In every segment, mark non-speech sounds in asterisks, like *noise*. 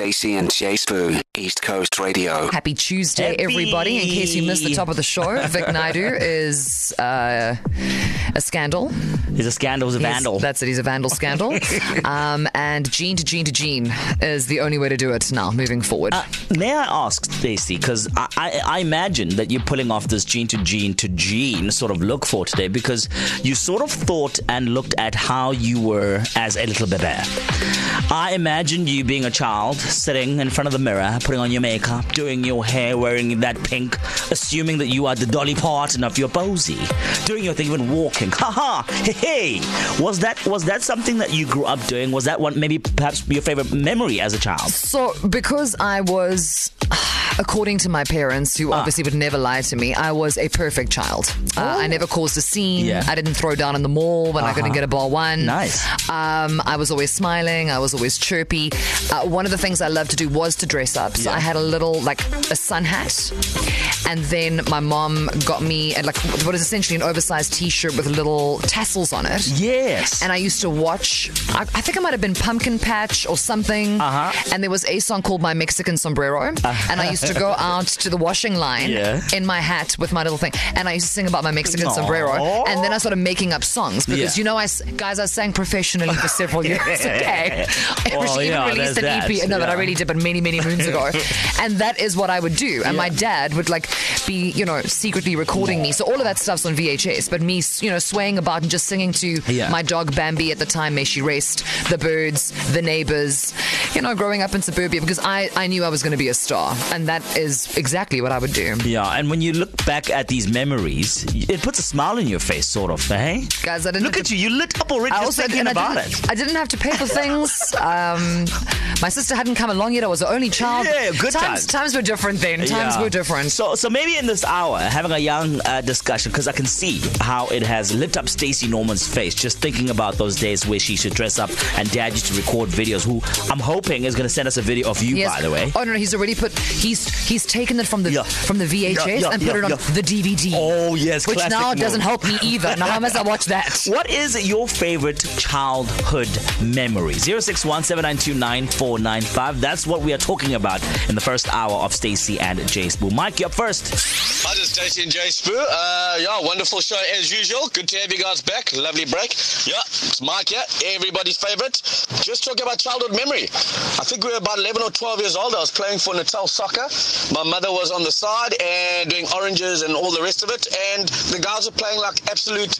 Stacey and J Sbu, East Coast Radio. Happy Tuesday, Happy. everybody. In case you missed the top of the show, Vic *laughs* Naidu is uh, a scandal. He's a scandal, he's a He's- vandal. That's it, he's a vandal scandal. *laughs* um, and gene to gene to gene is the only way to do it now, moving forward. Uh, may I ask, Stacey, because I, I, I imagine that you're pulling off this gene to gene to gene sort of look for today because you sort of thought and looked at how you were as a little baby. I imagined you being a child, sitting in front of the mirror, putting on your makeup, doing your hair, wearing that pink, assuming that you are the Dolly Parton of your posy, doing your thing, even walking. Ha ha! Hey, hey! Was that was that something that you grew up doing? Was that one maybe perhaps your favorite memory as a child? So, because I was, according to my parents, Ah. who obviously would never lie to me, I was a perfect child. Uh, I never caused a scene. Yeah. I didn't throw down in the mall when I couldn't get a ball one. Nice. Um, I was always smiling. I was always chirpy. Uh, one of the things I loved to do was to dress up. So Yeah. I had a little, like, a sun hat. And then my mom got me, uh, like, what is essentially an oversized t shirt with little tassels on it. Yes. And I used to watch, I, I think it might have been Pumpkin Patch or something. Uh-huh. And there was a song called My Mexican Sombrero. And I used to go *laughs* out to the washing line Yeah. in my hat with my little thing. And I used to sing about my Mexican Aw. sombrero. And then I started making up songs because, Yeah. you know, I, guys, I sang professionally for several *laughs* years. Okay. *laughs* I Well, even yeah, released an there's EP. that, No, but I really did, but many, many moons ago. and that is what I would do. And my dad would like be, you know, secretly recording me. So all of that stuff's on VHS. But me, you know, swaying about and just singing to my dog Bambi at the time, may she rest, the birds, the neighbors, you know, growing up in suburbia because I, I knew I was going to be a star. And that is exactly what I would do. Yeah, and when you look back at these memories, it puts a smile on your face, sort of, Hey, Guys, I didn't Look at to- you, you lit up already I also thinking I about didn't, it. I didn't have to pay for things. *laughs* Um, my sister hadn't come along yet. I was the only child. Yeah, good times. times. Times were different then. Times Yeah. were different. So, so maybe in this hour, having a young uh, discussion because I can see how it has lit up Stacey Norman's face just thinking about those days where she should dress up and Dad used to record videos. Who I'm hoping is going to send us a video of you, Yes. by the way. Oh no, no, he's already put. He's he's taken it from the Yeah. from the VHS Yeah, yeah, and put yeah, it on yeah. the DVD. Oh yes, which classic now move. doesn't help me either. Now how must I watch that? *laughs* What is your favorite childhood memory? 0617929495. That's what we are talking about in the first hour of Stacey and J Sbu. Mike, you're up first. Hi, this is Stacey and J Sbu. Uh, yeah, wonderful show as usual. Good to have you guys back. Lovely break. Yeah, it's Mike here, everybody's favorite. Just talking about childhood memory. I think we were about 11 or 12 years old. I was playing for Natal Soccer. My mother was on the side and doing oranges and all the rest of it. And the guys were playing like absolute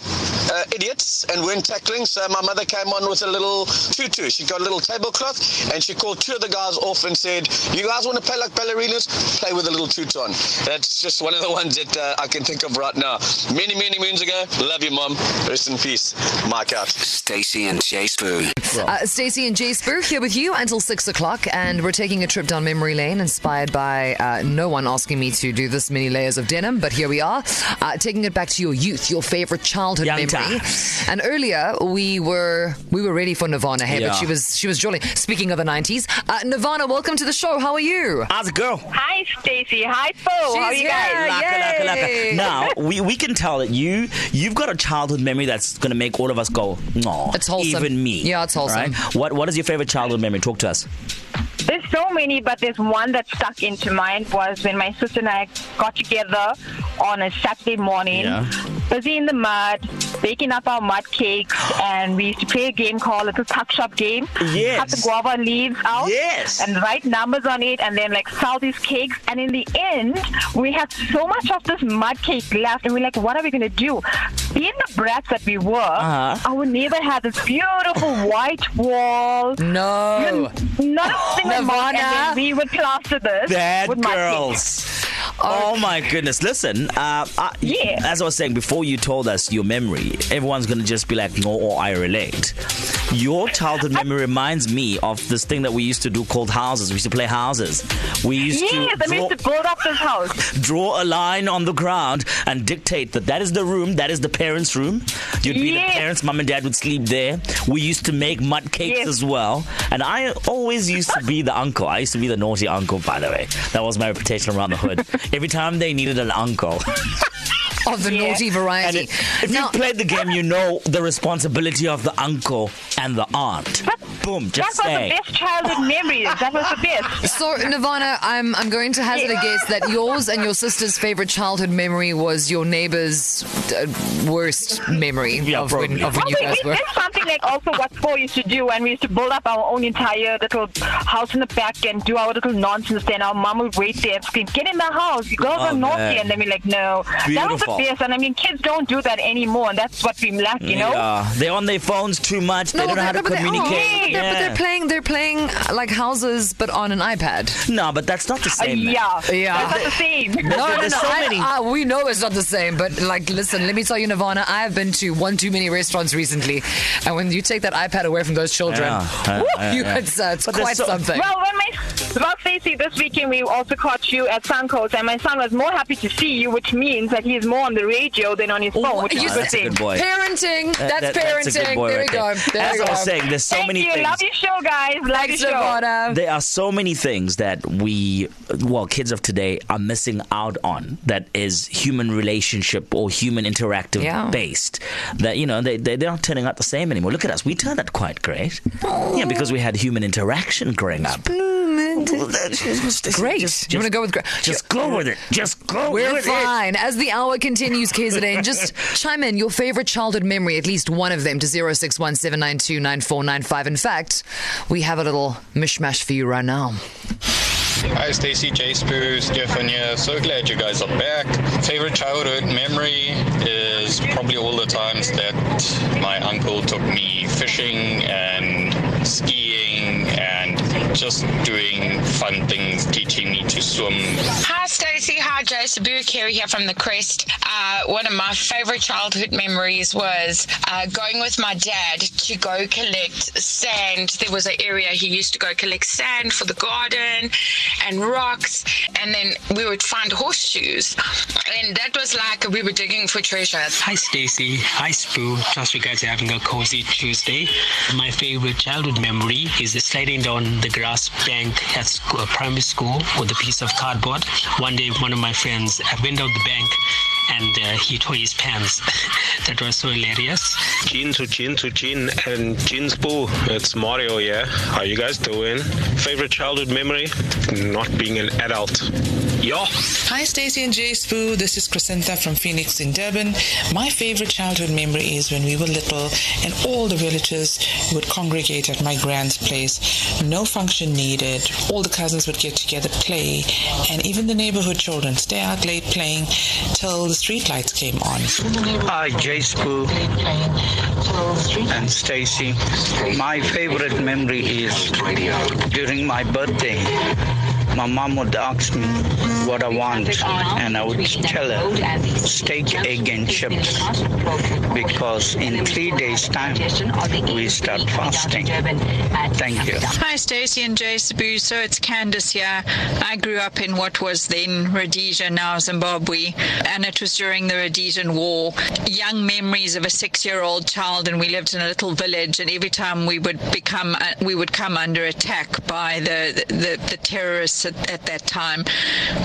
uh, idiots and weren't tackling. So my mother came on with a little tutu. She got a little tablecloth and she called two of the guys off and said, You guys want to play like ballerinas? Play with a little tutu on. That's just one of the ones that uh, I can think of right now. Many, many moons ago. Love you, Mom. Rest in peace. Mike out. Stacey and J Sbu. Uh, Stacey and J Sbu here with you until six o'clock, and we're taking a trip down memory lane, inspired by uh, no one asking me to do this many layers of denim, but here we are, uh, taking it back to your youth, your favorite childhood Young memory. Times. And earlier we were we were ready for Nirvana, hey, Yeah. but she was she was jolly. Speaking of the nineties, uh, Nirvana, welcome to the show. How are you? How's it, girl? Hi, Stacey. Hi, Fo. How are She's you guys? Laka, laka, laka. Now we, we can tell that you you've got a childhood memory that's gonna make all of us go, no, It's wholesome. even me. Yeah, it's wholesome. Right? What what is your favorite childhood memory? Talk to us. There's so many, but there's one that stuck into mind was when my sister and I got together on a Saturday morning, Yeah. busy in the mud, baking up our mud cakes, and we used to play a game called Little Tuck Shop Game. Yes. Cut the guava leaves out. Yes. And write numbers on it, and then like sell these cakes. And in the end, we had so much of this mud cake left, and we're like, what are we gonna do? Being the brats that we were, Uh-huh. our neighbor had this beautiful *sighs* white wall. No. Nothing on *gasps* mud, Nirvana. and we would plaster this Bad with mud cake. Oh my goodness! Listen, uh, I, Yeah. as I was saying before, you told us your memory. Everyone's gonna just be like, "No," or "I relate." Your childhood memory reminds me of this thing that we used to do called houses. We used to play houses. We used Yes, to draw, used to build up this house. *laughs* draw a line on the ground and dictate that that is the room, that is the parents' room. You'd be the parents, mom and dad would sleep there. We used to make mud cakes Yes. as well. And I always used to be the uncle. I used to be the naughty uncle, by the way. That was my reputation around the hood. *laughs* Every time they needed an uncle. *laughs* Of the Yeah. naughty variety. it, if Now- you played the game, you know the responsibility of the uncle and the aunt. But Boom, That just was saying. the best childhood memories. That was the best. So, Nirvana, I'm I'm going to hazard a guess that yours and your sister's favorite childhood memory was your neighbor's uh, worst memory Yeah, of, when, of when you we, guys we were. did something like also what four used to do, and we used to build up our own entire little house in the back and do our little nonsense. Then our mom would wait there and scream, "Get in the house! You girls Oh, are naughty!" man. And then we're like, "No." That was Beautiful. the best, and I mean, kids don't do that anymore, and that's what we lack, you know. Yeah, they're on their phones too much. They don't know how to but they- oh, communicate. they're- but they're playing. They're playing uh, like houses, but on an iPad. No, but that's not the Uh, same. man. yeah, Yeah. that's not the same. No, *laughs* no, There's no. so I- many. I- we know it's not the same, but like, listen, let me tell you, Nirvana, I have been to one too many restaurants recently, and when you take that iPad away from those children, Yeah, uh, woo, uh, you, uh. it's, uh, it's quite so- something. Well, when my well, Stacey, this weekend we also caught you at Suncoast, and my son was more happy to see you, which means that he is more on the radio than on his phone, which you is Oh, a good thing. Parenting. That's that- parenting. that's a good boy there right we go. There As I was saying, there's so Thank many you. things. Love your show, guys. Love Thanks, your show. There are so many things that we, well, kids of today are missing out on that is human relationship or human interactive Yeah. based. That, you know, they, they, they're not turning out the same anymore. Look at us. We turned out quite great. Yeah, because we had human interaction growing up. Great. Just, you want to go with great? Just go with it. Just go We're with it. fine. As the hour continues, KZN, *laughs* just chime in your favorite childhood memory, at least one of them, to 0617929495. In fact, we have a little mishmash for you right now. Hi, Stacey, J Sbu, Stefan here. So glad you guys are back. Favorite childhood memory is probably all the times that my uncle took me fishing and skiing and just doing fun things, teaching me to swim. Hi, Stacey. Hi, J Sbu. Kerry here from the Crest. Uh, one of my favorite childhood memories was uh, going with my dad to go collect sand. There was an area he used to go collect sand for the garden and rocks, and then we would find horseshoes. And that was like we were digging for treasure. Hi Stacey. hi Sbu. Trust you guys are having a cozy Tuesday. My favorite childhood memory is sliding down the grass bank at school, primary school with a piece of cardboard. One day, one of my friends went down the bank and uh, he tore his pants. *laughs* that was so hilarious. Gene to Gene to Gene and Gene's Boo. It's Mario yeah? How you guys doing? Favorite childhood memory? Not being an adult. Yo. Hi, Stacey and J Sbu. This is Crescenta from Phoenix in Durban. My favorite childhood memory is when we were little and all the relatives would congregate at my grand's place. No function needed. All the cousins would get together, play, and even the neighborhood children stay out late playing till the street lights came on. Hi, J Sbu and Stacey. My favorite memory is during my birthday. My mom would ask me what I want, and I would tell her steak, egg, and chips because in three days' time we start fasting. Thank you. Hi, Stacey and J Sbu. So it's Candice here. I grew up in what was then Rhodesia, now Zimbabwe, and it was during the Rhodesian War. Young memories of a six-year-old child, and we lived in a little village. And every time we would become, uh, we would come under attack by the the, the terrorists at, at that time.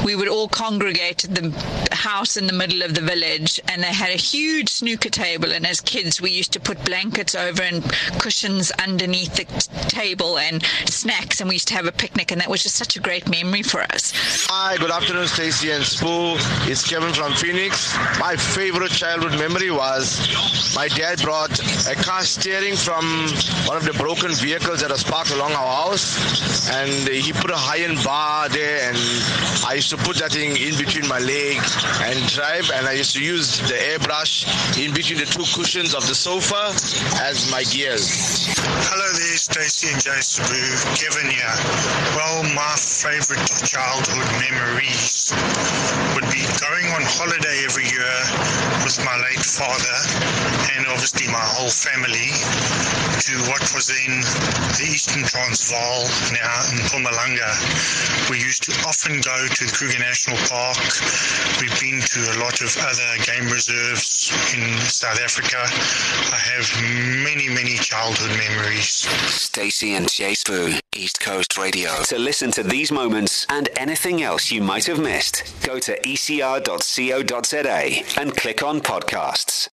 We would all congregate at the house in the middle of the village, and they had a huge snooker table. And as kids, we used to put blankets over and cushions underneath the t- table and snacks, and we used to have a picnic, and that was just such a great memory for us. Hi, good afternoon, Stacey and Sbu. It's Kevin from Phoenix. My favorite childhood memory was my dad brought a car steering from one of the broken vehicles that was parked along our house, and he put a high-end bar there, and I used to put that thing in between my leg and drive, and I used to use the airbrush in between the two cushions of the sofa as my gears. Hello there, Stacey and J Sbu. Kevin here. Well, my favorite childhood memories going on holiday every year with my late father and obviously my whole family to what was then the Eastern Transvaal, now in Mpumalanga. We used to often go to the Kruger National Park. We've been to a lot of other game reserves in South Africa. I have many, many childhood memories. Stacey and Sbu, East Coast Radio. To listen to these moments and anything else you might have missed, go to ecr.co.za and click on podcasts.